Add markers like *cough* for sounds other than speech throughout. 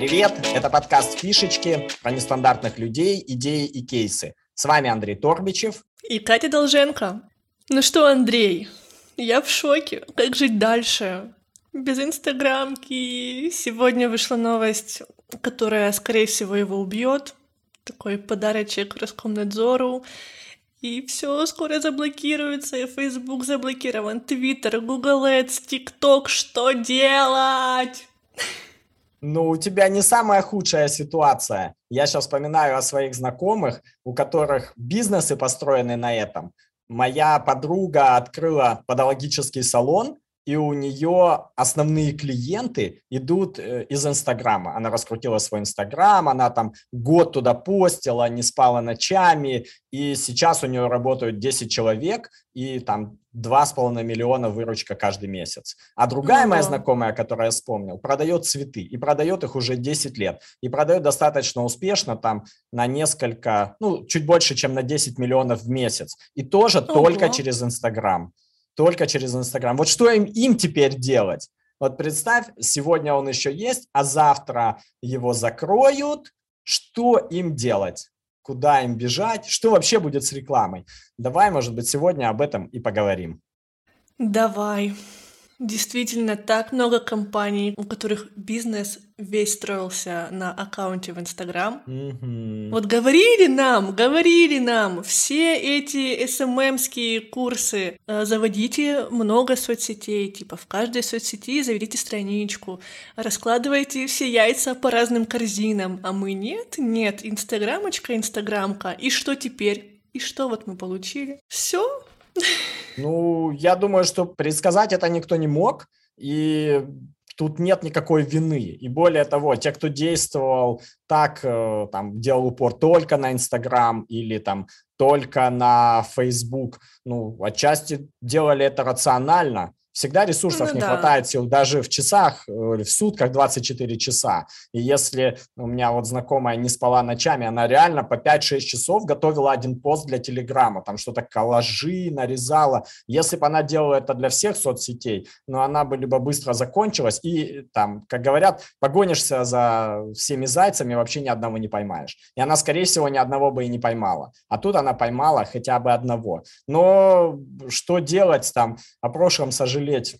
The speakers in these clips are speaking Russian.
Привет, это подкаст «Фишечки» про нестандартных людей, идеи и кейсы. С вами Андрей Торбичев. И Катя Долженко. Ну что, Андрей, я в шоке. Как жить дальше? Без инстаграмки. Сегодня вышла новость, которая, скорее всего, его убьет. Такой подарочек Роскомнадзору. И все скоро заблокируется, и Facebook заблокирован, Twitter, Google Ads, TikTok, что делать? Ну, у тебя не самая худшая ситуация. Я сейчас вспоминаю о своих знакомых, у которых бизнесы построены на этом. Моя подруга открыла подологический салон, и у нее основные клиенты идут э, из Инстаграма. Она раскрутила свой Инстаграм, она там год туда постила, не спала ночами, и сейчас у нее работают 10 человек, и там 2,5 миллиона выручка каждый месяц. А другая моя знакомая, которую я вспомнил, продает цветы, и продает их уже 10 лет, и продает достаточно успешно, там на несколько, ну, чуть больше, чем на 10 миллионов в месяц, и тоже Ого. только через Инстаграм только через Инстаграм. Вот что им, им теперь делать? Вот представь, сегодня он еще есть, а завтра его закроют. Что им делать? Куда им бежать? Что вообще будет с рекламой? Давай, может быть, сегодня об этом и поговорим. Давай. Действительно, так много компаний, у которых бизнес весь строился на аккаунте в Инстаграм. Mm-hmm. Вот говорили нам, говорили нам, все эти СММские курсы, э, заводите много соцсетей, типа в каждой соцсети заведите страничку, раскладывайте все яйца по разным корзинам, а мы нет, нет, инстаграмочка, инстаграмка, и что теперь? И что вот мы получили? Все, ну, я думаю, что предсказать это никто не мог, и тут нет никакой вины. И более того, те, кто действовал так, э, там, делал упор только на Инстаграм или там только на Facebook, ну, отчасти делали это рационально, Всегда ресурсов ну, не да. хватает сил даже в часах, э, в сутках 24 часа. И если у меня вот знакомая не спала ночами, она реально по 5-6 часов готовила один пост для Телеграма, там что-то коллажи нарезала. Если бы она делала это для всех соцсетей, но она бы либо быстро закончилась, и там, как говорят, погонишься за всеми зайцами, вообще ни одного не поймаешь. И она, скорее всего, ни одного бы и не поймала. А тут она поймала хотя бы одного. Но что делать там? О прошлом сожалению сожалеть.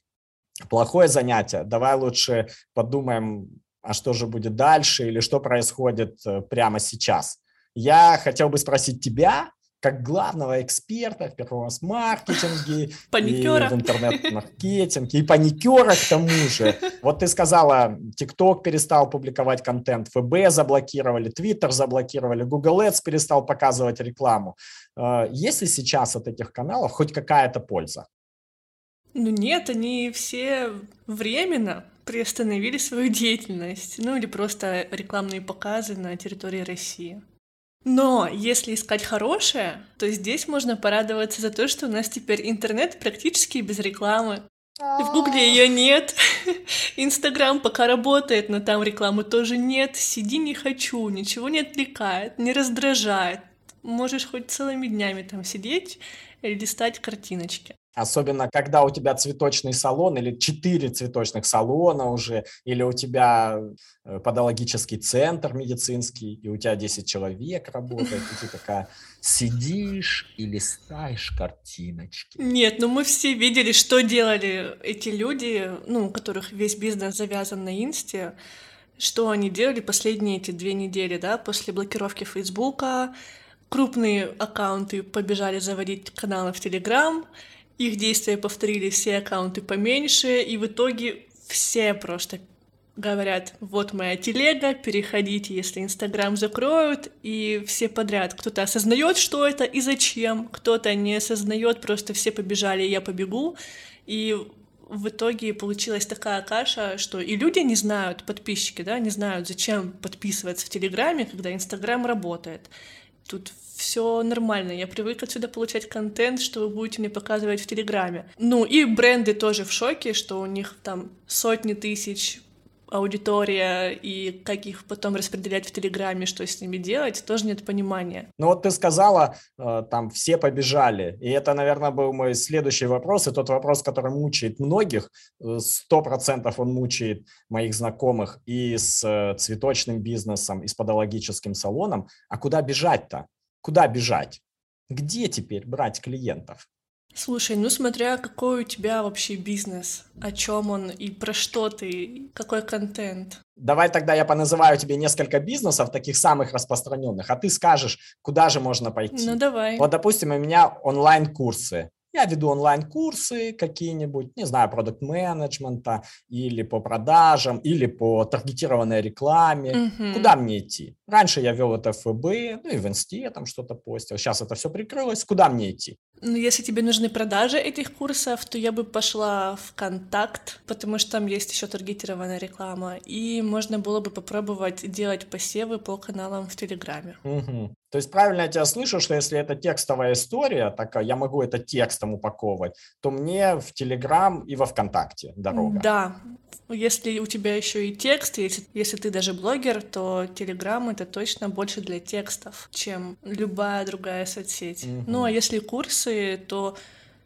Плохое занятие. Давай лучше подумаем, а что же будет дальше или что происходит э, прямо сейчас. Я хотел бы спросить тебя, как главного эксперта в перформанс-маркетинге, *laughs* паникера. и в интернет-маркетинге, и паникера к тому же. *laughs* Вот ты сказала, TikTok перестал публиковать контент, ФБ заблокировали, Twitter заблокировали, Google Ads перестал показывать рекламу. Э, есть ли сейчас от этих каналов хоть какая-то польза? Ну нет, они все временно приостановили свою деятельность, ну или просто рекламные показы на территории России. Но если искать хорошее, то здесь можно порадоваться за то, что у нас теперь интернет практически без рекламы. В Гугле ее нет. *laughs* Инстаграм пока работает, но там рекламы тоже нет. Сиди не хочу, ничего не отвлекает, не раздражает. Можешь хоть целыми днями там сидеть и листать картиночки. Особенно, когда у тебя цветочный салон или четыре цветочных салона уже, или у тебя э, подологический центр медицинский, и у тебя 10 человек работает, и ты *laughs* такая сидишь и листаешь картиночки. Нет, ну мы все видели, что делали эти люди, ну, у которых весь бизнес завязан на инсте, что они делали последние эти две недели, да, после блокировки Фейсбука, крупные аккаунты побежали заводить каналы в Телеграм, их действия повторили все аккаунты поменьше, и в итоге все просто говорят, вот моя телега, переходите, если Инстаграм закроют, и все подряд. Кто-то осознает, что это и зачем, кто-то не осознает, просто все побежали, я побегу. И в итоге получилась такая каша, что и люди не знают, подписчики, да, не знают, зачем подписываться в Телеграме, когда Инстаграм работает. Тут все нормально, я привык отсюда получать контент, что вы будете мне показывать в Телеграме. Ну и бренды тоже в шоке, что у них там сотни тысяч аудитория и как их потом распределять в Телеграме, что с ними делать, тоже нет понимания. Ну вот ты сказала, э, там все побежали, и это, наверное, был мой следующий вопрос, и тот вопрос, который мучает многих, э, сто процентов он мучает моих знакомых и с э, цветочным бизнесом, и с подологическим салоном, а куда бежать-то? Куда бежать? Где теперь брать клиентов? Слушай, ну смотря какой у тебя вообще бизнес, о чем он и про что ты, какой контент. Давай тогда я поназываю тебе несколько бизнесов, таких самых распространенных, а ты скажешь, куда же можно пойти. Ну давай. Вот, допустим, у меня онлайн-курсы. Я веду онлайн-курсы какие-нибудь, не знаю, продукт-менеджмента или по продажам, или по таргетированной рекламе. Мгм. Куда мне идти? Раньше я вел это в ФБ, ну и в Инсте я там что-то постил. Сейчас это все прикрылось. Куда мне идти? Ну, если тебе нужны продажи этих курсов, то я бы пошла в Контакт, потому что там есть еще таргетированная реклама, и можно было бы попробовать делать посевы по каналам в Телеграме. Мгм. То есть правильно я тебя слышу, что если это текстовая история, такая, я могу это текстом упаковывать, то мне в Телеграм и во ВКонтакте дорога. Да, если у тебя еще и текст, если, если ты даже блогер, то Телеграм это точно больше для текстов, чем любая другая соцсеть. Мгм. Ну а если курсы, то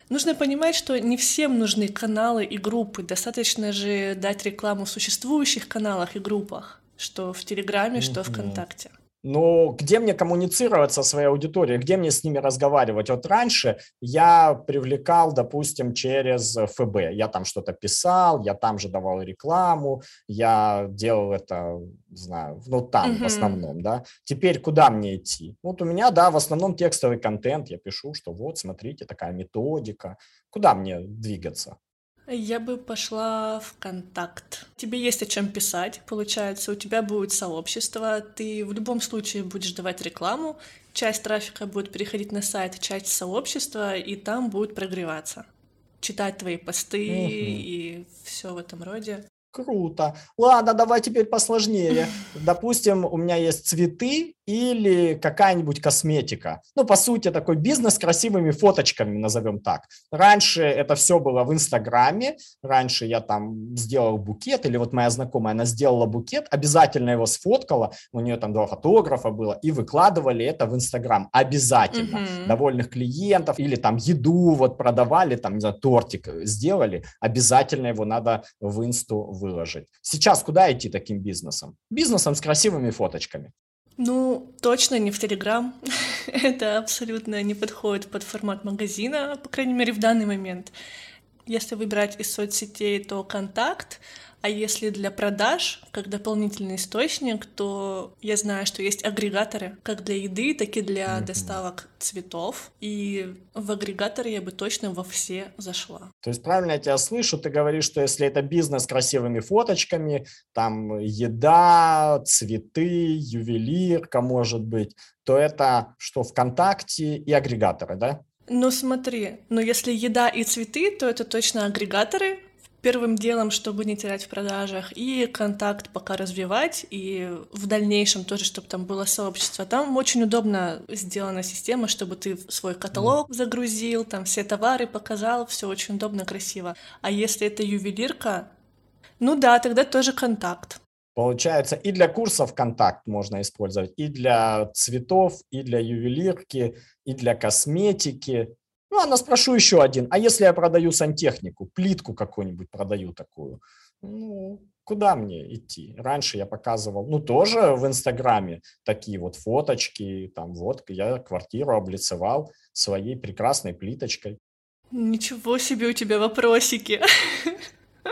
нужно понимать, что не всем нужны каналы и группы. Достаточно же дать рекламу в существующих каналах и группах, что в Телеграме, что Мгм. ВКонтакте. Но где мне коммуницировать со своей аудиторией, где мне с ними разговаривать? Вот раньше я привлекал, допустим, через ФБ. Я там что-то писал, я там же давал рекламу, я делал это, не знаю, ну там в Мгм. основном, да. Теперь куда мне идти? Вот у меня, да, в основном текстовый контент. Я пишу, что вот, смотрите, такая методика. Куда мне двигаться? Я бы пошла в контакт. Тебе есть о чем писать, получается, у тебя будет сообщество, ты в любом случае будешь давать рекламу, часть трафика будет переходить на сайт, часть сообщества, и там будет прогреваться. Читать твои посты Мгм. и все в этом роде. Круто. Ладно, давай теперь посложнее. Допустим, у меня есть цветы или какая-нибудь косметика. Ну, по сути, такой бизнес с красивыми фоточками, назовем так. Раньше это все было в Инстаграме. Раньше я там сделал букет, или вот моя знакомая, она сделала букет, обязательно его сфоткала, у нее там два фотографа было, и выкладывали это в Инстаграм. Обязательно. Мгм. Довольных клиентов, или там еду вот продавали, там, не знаю, тортик сделали, обязательно его надо в Инсту выложить. Сейчас куда идти таким бизнесом? Бизнесом с красивыми фоточками. Ну, точно не в Телеграм. *laughs* Это абсолютно не подходит под формат магазина, по крайней мере, в данный момент. Если выбирать из соцсетей, то контакт, а если для продаж, как дополнительный источник, то я знаю, что есть агрегаторы, как для еды, так и для Мгм. доставок цветов. И в агрегаторы я бы точно во все зашла. То есть правильно я тебя слышу, ты говоришь, что если это бизнес с красивыми фоточками, там еда, цветы, ювелирка, может быть, то это что, ВКонтакте и агрегаторы, да? Ну смотри, но если еда и цветы, то это точно агрегаторы. Первым делом, чтобы не терять в продажах, и контакт пока развивать, и в дальнейшем тоже, чтобы там было сообщество. Там очень удобно сделана система, чтобы ты свой каталог загрузил, там все товары показал, все очень удобно, красиво. А если это ювелирка, ну да, тогда тоже контакт. Получается, и для курсов контакт можно использовать, и для цветов, и для ювелирки, и для косметики. Ну, а спрошу еще один. А если я продаю сантехнику, плитку какую-нибудь продаю такую, ну, куда мне идти? Раньше я показывал, ну, тоже в Инстаграме такие вот фоточки, там вот я квартиру облицевал своей прекрасной плиточкой. Ничего себе у тебя вопросики.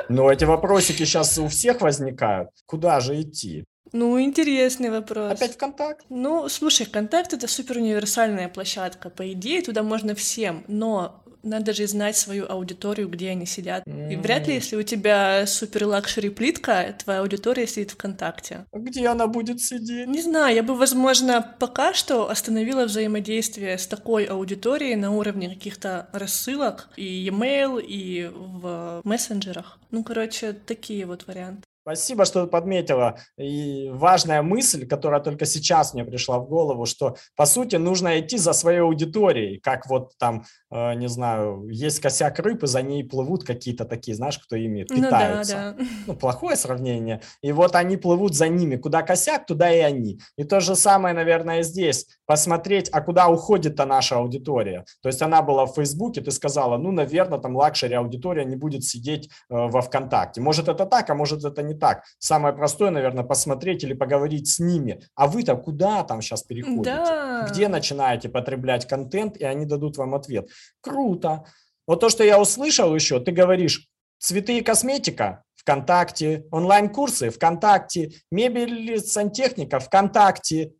Но эти вопросики сейчас у всех возникают. Куда же идти? Ну, интересный вопрос. Опять ВКонтакт? Ну, слушай, контакт это супер универсальная площадка. По идее, туда можно всем, но надо же знать свою аудиторию, где они сидят. И вряд ли, если у тебя супер luxury плитка, твоя аудитория сидит ВКонтакте. Где она будет сидеть? Не знаю, я бы, возможно, пока что остановила взаимодействие с такой аудиторией на уровне каких-то рассылок и e-mail, и в мессенджерах. Ну, короче, такие вот варианты. Спасибо, что подметила. И важная мысль, которая только сейчас мне пришла в голову, что, по сути, нужно идти за своей аудиторией, как вот там, э, не знаю, есть косяк рыб, и за ней плывут какие-то такие, знаешь, кто ими питаются. Ну, да, да. ну, плохое сравнение. И вот они плывут за ними. Куда косяк, туда и они. И то же самое, наверное, здесь. Посмотреть, а куда уходит-то наша аудитория. То есть она была в Фейсбуке, ты сказала, ну, наверное, там luxury аудитория не будет сидеть э, во ВКонтакте. Может, это так, а может, это не не так. Самое простое, наверное, посмотреть или поговорить с ними. А вы-то куда там сейчас переходите? Да. Где начинаете потреблять контент, и они дадут вам ответ. Круто. Вот то, что я услышал еще, ты говоришь, цветы и косметика ВКонтакте, онлайн-курсы ВКонтакте, мебель, сантехника ВКонтакте,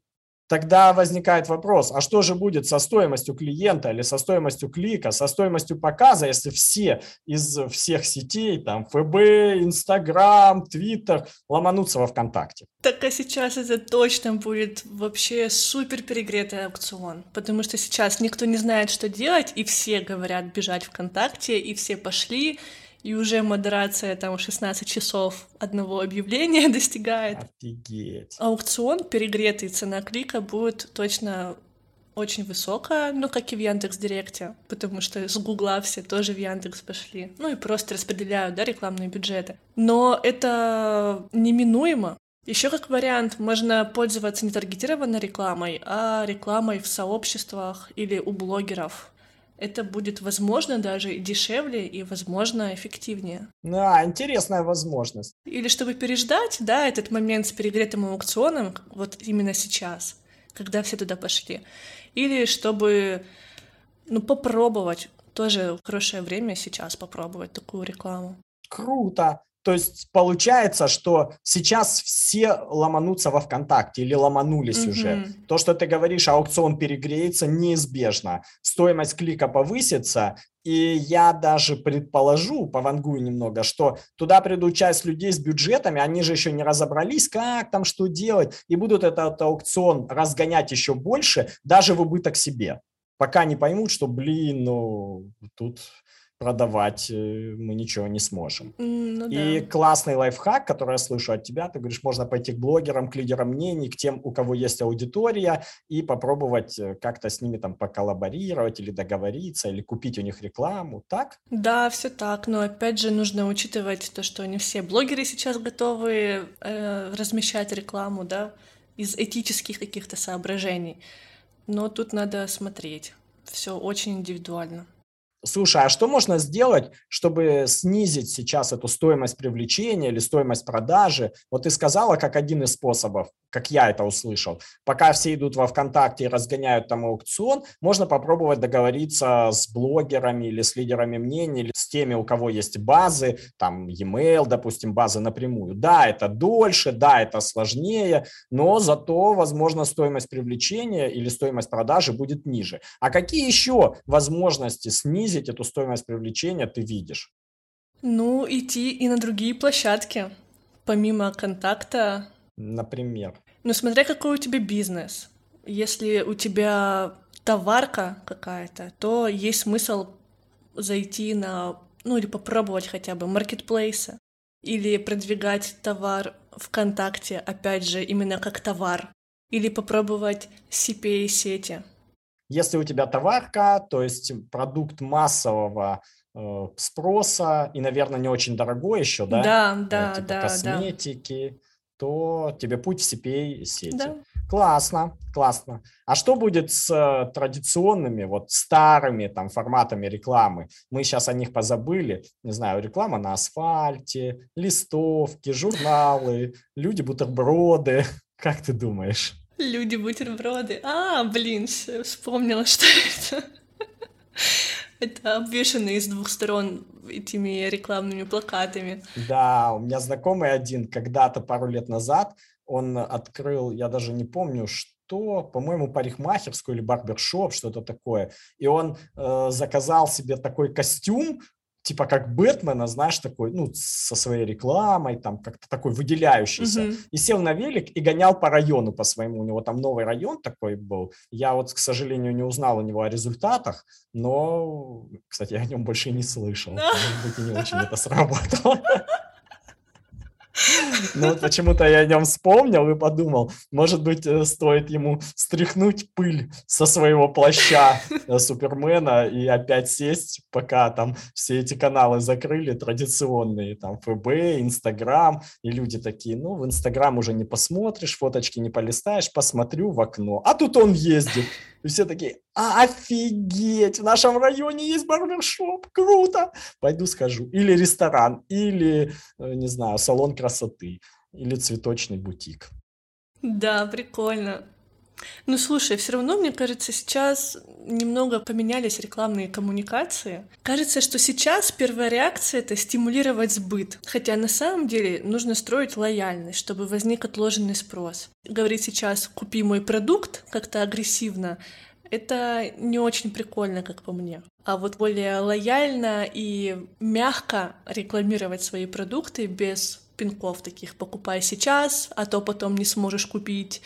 Тогда возникает вопрос, а что же будет со стоимостью клиента или со стоимостью клика, со стоимостью показа, если все из всех сетей, там, ФБ, Инстаграм, Твиттер, ломанутся во ВКонтакте? Так а сейчас это точно будет вообще супер перегретый аукцион, потому что сейчас никто не знает, что делать, и все говорят бежать ВКонтакте, и все пошли, и уже модерация там 16 часов одного объявления *laughs* достигает. Офигеть. Аукцион перегретый, цена клика будет точно очень высокая, ну, как и в Яндекс Директе, потому что с Гугла все тоже в Яндекс пошли. Ну и просто распределяют, да, рекламные бюджеты. Но это неминуемо. Еще как вариант, можно пользоваться не таргетированной рекламой, а рекламой в сообществах или у блогеров это будет, возможно, даже дешевле и, возможно, эффективнее. Да, интересная возможность. Или чтобы переждать, да, этот момент с перегретым аукционом, вот именно сейчас, когда все туда пошли. Или чтобы, ну, попробовать, тоже хорошее время сейчас попробовать такую рекламу. Круто. То есть получается, что сейчас все ломанутся во ВКонтакте или ломанулись mm-hmm. уже. То, что ты говоришь, аукцион перегреется, неизбежно. Стоимость клика повысится, и я даже предположу, повангую немного, что туда придут часть людей с бюджетами, они же еще не разобрались, как там, что делать, и будут этот аукцион разгонять еще больше, даже в убыток себе. Пока не поймут, что, блин, ну, тут продавать э, мы ничего не сможем. Ну, и да. классный лайфхак, который я слышу от тебя, ты говоришь, можно пойти к блогерам, к лидерам мнений, к тем, у кого есть аудитория, и попробовать э, как-то с ними там поколлаборировать или договориться, или купить у них рекламу, так? Да, все так, но опять же нужно учитывать то, что не все блогеры сейчас готовы э, размещать рекламу, да, из этических каких-то соображений. Но тут надо смотреть. Все очень индивидуально. Слушай, а что можно сделать, чтобы снизить сейчас эту стоимость привлечения или стоимость продажи? Вот ты сказала, как один из способов, как я это услышал. Пока все идут во ВКонтакте и разгоняют там аукцион, можно попробовать договориться с блогерами или с лидерами мнений, или с теми, у кого есть базы, там e-mail, допустим, базы напрямую. Да, это дольше, да, это сложнее, но зато, возможно, стоимость привлечения или стоимость продажи будет ниже. А какие еще возможности снизить эту стоимость привлечения ты видишь? Ну, идти и на другие площадки, помимо контакта. Например? Ну, смотря какой у тебя бизнес. Если у тебя товарка какая-то, то есть смысл зайти на, ну или попробовать хотя бы маркетплейсы или продвигать товар ВКонтакте, опять же, именно как товар, или попробовать CPA-сети. Если у тебя товарка, то есть продукт массового э, спроса и, наверное, не очень дорогой еще, да? Да, э, да, типа да. Косметики, да. То тебе путь в CPA сети. Да. Классно, классно. А что будет с э, традиционными, вот старыми там форматами рекламы? Мы сейчас о них позабыли. Не знаю, реклама на асфальте, листовки, журналы, люди-бутерброды. *laughs* Как ты думаешь? Люди-бутерброды. А, блин, вспомнила, что это. *laughs* Это обвешанные с двух сторон этими рекламными плакатами. Да, у меня знакомый один когда-то пару лет назад, он открыл, я даже не помню, что, по-моему, парикмахерскую или барбершоп, что-то такое. И он э, заказал себе такой костюм, типа как Бэтмена, знаешь, такой, ну, со своей рекламой, там, как-то такой выделяющийся, mm-hmm. и сел на велик и гонял по району по своему, у него там новый район такой был, я вот, к сожалению, не узнал у него о результатах, но, кстати, я о нем больше не слышал, *laughs* может быть, и не очень это сработало. *laughs* Ну, почему-то я о нем вспомнил и подумал, может быть, э, стоит ему стряхнуть пыль со своего плаща э, Супермена и опять сесть, пока там все эти каналы закрыли, традиционные, там, ФБ, Инстаграм, и люди такие, ну, в Инстаграм уже не посмотришь, фоточки не полистаешь, посмотрю в окно. А тут он ездит. И все такие, офигеть, в нашем районе есть барбершоп, круто, пойду схожу. Или ресторан, или, э, не знаю, салон красоты, или цветочный бутик. Да, прикольно. Ну, слушай, все равно, мне кажется, сейчас немного поменялись рекламные коммуникации. Кажется, что сейчас первая реакция — это стимулировать сбыт. Хотя на самом деле нужно строить лояльность, чтобы возник отложенный спрос. Говорить сейчас «купи мой продукт» как-то агрессивно это не очень прикольно, как по мне. А вот более лояльно и мягко рекламировать свои продукты без пинков таких «покупай сейчас, а то потом не сможешь купить»,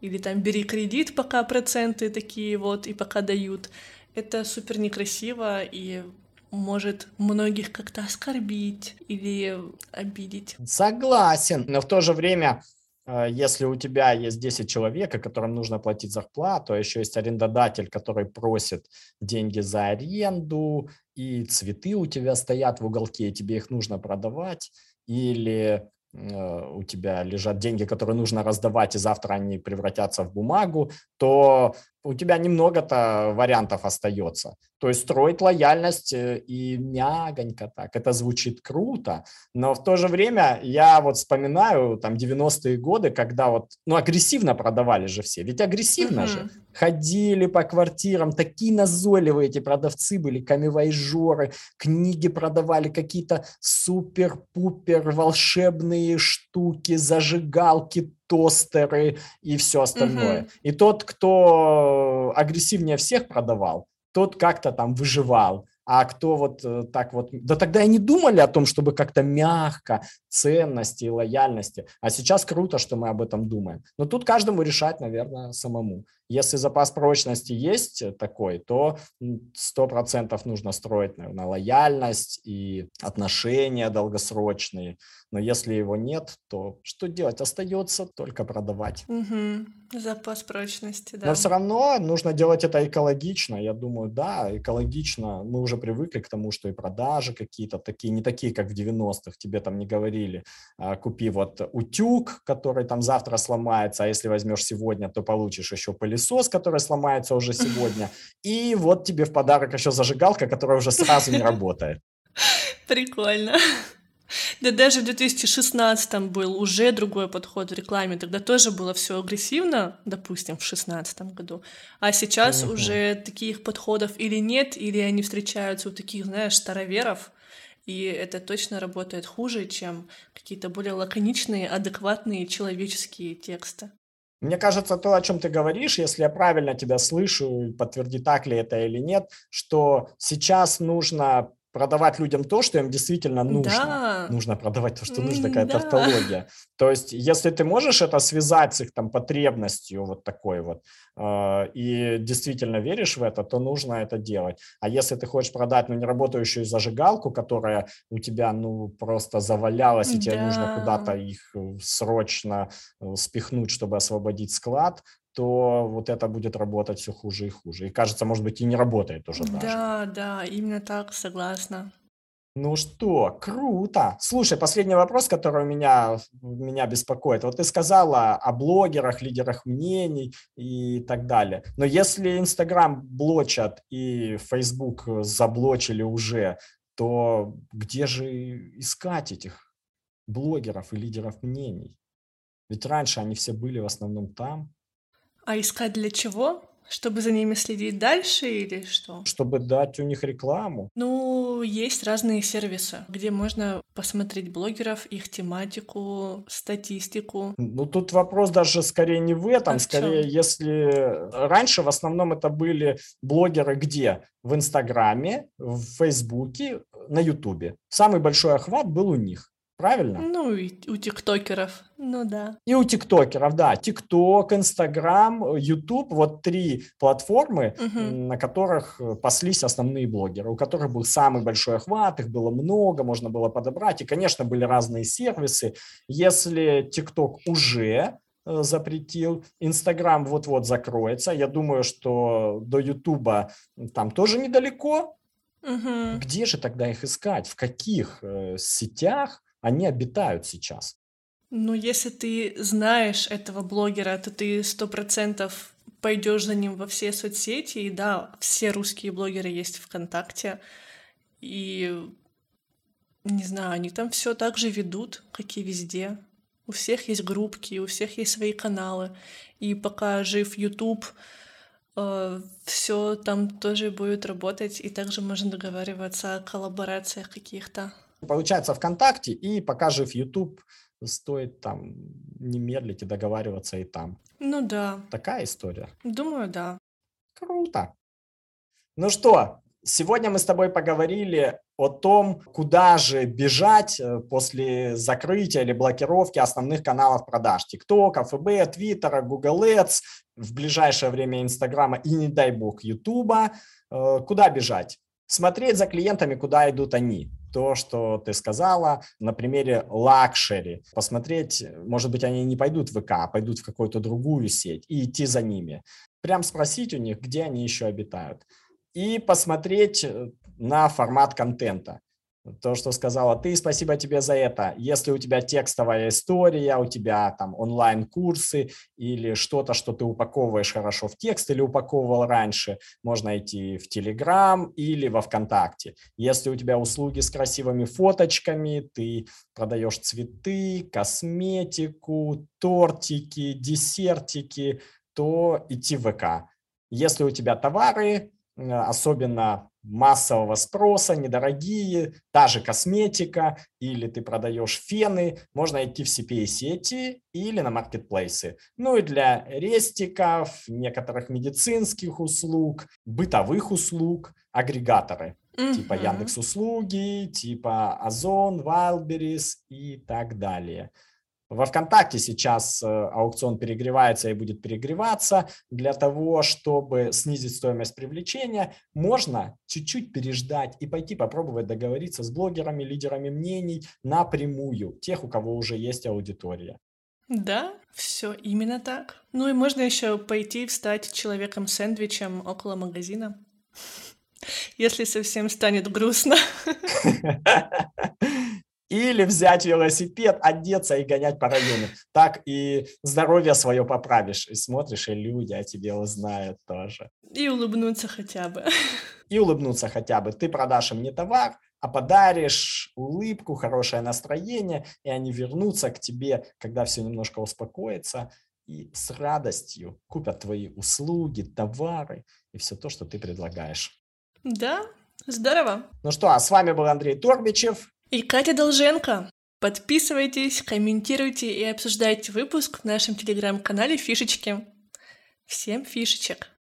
или там бери кредит, пока проценты такие вот и пока дают. Это супер некрасиво и может многих как-то оскорбить или обидеть. Согласен, но в то же время если у тебя есть 10 человек, которым нужно платить зарплату, а еще есть арендодатель, который просит деньги за аренду, и цветы у тебя стоят в уголке, и тебе их нужно продавать, или Э, у тебя лежат деньги, которые нужно раздавать, и завтра они превратятся в бумагу, то у тебя немного-то вариантов остается. То есть строить лояльность э, и мягонько так. Это звучит круто, но в то же время я вот вспоминаю там 90-е годы, когда вот, ну, агрессивно продавали же все. Ведь агрессивно mm-hmm. же. Ходили по квартирам, такие назойливые эти продавцы были, камевайжоры, книги продавали, какие-то супер-пупер волшебные штуки, зажигалки, тостеры и все остальное. Mm-hmm. И тот, кто агрессивнее всех продавал, тот как-то там выживал. А кто вот э, так вот... Да тогда и не думали о том, чтобы как-то мягко ценности и лояльности. А сейчас круто, что мы об этом думаем. Но тут каждому решать, наверное, самому. Если запас прочности есть такой, то 100% нужно строить, наверное, лояльность и отношения долгосрочные. Но если его нет, то что делать? Остается только продавать. Угу. Запас прочности, да. Но все равно нужно делать это экологично. Я думаю, да, экологично. Мы уже привыкли к тому, что и продажи какие-то такие, не такие, как в 90-х. Тебе там не говорили, а, купи вот утюг, который там завтра сломается, а если возьмешь сегодня, то получишь еще пылесос, который сломается уже сегодня. И вот тебе в подарок еще зажигалка, которая уже сразу не работает. Прикольно. Да даже в 2016 был уже другой подход в рекламе. Тогда тоже было все агрессивно, допустим, в 2016 году. А сейчас uh-huh. уже таких подходов или нет, или они встречаются у таких, знаешь, староверов. И это точно работает хуже, чем какие-то более лаконичные, адекватные человеческие тексты. Мне кажется, то, о чем ты говоришь, если я правильно тебя слышу, подтверди, так ли это или нет, что сейчас нужно продавать людям то, что им действительно нужно. Да. Нужно продавать то, что нужно, какая-то да. тавтология. То есть, если ты можешь это связать с их там потребностью вот такой вот, э, и действительно веришь в это, то нужно это делать. А если ты хочешь продать, ну, не работающую зажигалку, которая у тебя, ну, просто завалялась, и да. тебе нужно куда-то их э, срочно э, спихнуть, чтобы освободить склад, то вот это будет работать все хуже и хуже. И кажется, может быть, и не работает уже даже. Да, да, именно так, согласна. Ну что, круто. Слушай, последний вопрос, который меня, меня беспокоит. Вот ты сказала о блогерах, лидерах мнений и так далее. Но если Инстаграм блочат и Фейсбук заблочили уже, то где же искать этих блогеров и лидеров мнений? Ведь раньше они все были в основном там. А искать для чего? Чтобы за ними следить дальше или что? Чтобы дать у них рекламу. Ну, есть разные сервисы, где можно посмотреть блогеров, их тематику, статистику. Ну, тут вопрос даже скорее не в этом, а скорее, в если раньше в основном это были блогеры где? В Инстаграме, в Фейсбуке, на Ютубе. Самый большой охват был у них. Правильно? Ну, и у тиктокеров, ну да. И у тиктокеров, да. Тикток, Инстаграм, Ютуб, вот три платформы, Угу. на которых паслись основные блогеры, у которых был самый большой охват, их было много, можно было подобрать. И, конечно, были разные сервисы. Если ТикТок уже э, запретил, Инстаграм вот-вот закроется, я думаю, что до Ютуба там тоже недалеко. Угу. Где же тогда их искать? В каких э, сетях они обитают сейчас? Ну, если ты знаешь этого блогера, то ты сто процентов пойдешь за ним во все соцсети. И да, все русские блогеры есть ВКонтакте. И не знаю, они там все так же ведут, как и везде. У всех есть группки, у всех есть свои каналы. И пока жив YouTube, все там тоже будет работать, и также можно договариваться о коллаборациях каких-то. Получается ВКонтакте, и пока жив YouTube, стоит там не медлить и договариваться и там. Ну да, Такая история. думаю, да. Круто. Ну что, сегодня мы с тобой поговорили о том, куда же бежать э, после закрытия или блокировки основных каналов продаж. ТикТока, ФБ, Твиттера, Google Ads, в ближайшее время Инстаграма и, не дай бог, Ютуба. Э, Куда бежать? Смотреть за клиентами, куда идут они. То, что ты сказала на примере luxury. Посмотреть, может быть, они не пойдут в ВК, а пойдут в какую-то другую сеть и идти за ними. Прям спросить у них, где они еще обитают. И посмотреть э, на формат контента. То, что сказала ты, спасибо тебе за это. Если у тебя текстовая история, у тебя там онлайн-курсы или что-то, что ты упаковываешь хорошо в текст или упаковывал раньше, можно идти в Телеграм или во ВКонтакте. Если у тебя услуги с красивыми фоточками, ты продаешь цветы, косметику, тортики, десертики, то идти в ВК. Если у тебя товары, э, особенно массового спроса, недорогие, та же косметика, или ты продаешь фены, можно идти в CPA-сети или на маркетплейсы. Ну и для рестиков, некоторых медицинских услуг, бытовых услуг, агрегаторы типа Мгм. Яндекс Услуги, типа Озон, Wildberries и так далее. Во ВКонтакте сейчас э, аукцион перегревается и будет перегреваться. Для того, чтобы снизить стоимость привлечения, можно чуть-чуть переждать и пойти попробовать договориться с блогерами, лидерами мнений напрямую, тех, у кого уже есть аудитория. Да, все именно так. Ну и можно еще пойти встать человеком-сэндвичем около магазина. *laughs* Если совсем станет грустно. *laughs* Или взять велосипед, одеться и гонять по району. Так и здоровье свое поправишь. И смотришь, и люди о тебе узнают тоже. И улыбнуться хотя бы. *laughs* И улыбнуться хотя бы. Ты продашь им не товар, а подаришь улыбку, хорошее настроение, и они вернутся к тебе, когда все немножко успокоится, и с радостью купят твои услуги, товары и все то, что ты предлагаешь. Да, здорово. Ну что, а с вами был Андрей Торбичев. И Катя Долженко. Подписывайтесь, комментируйте и обсуждайте выпуск в нашем телеграм-канале Фишечки. Всем фишечек!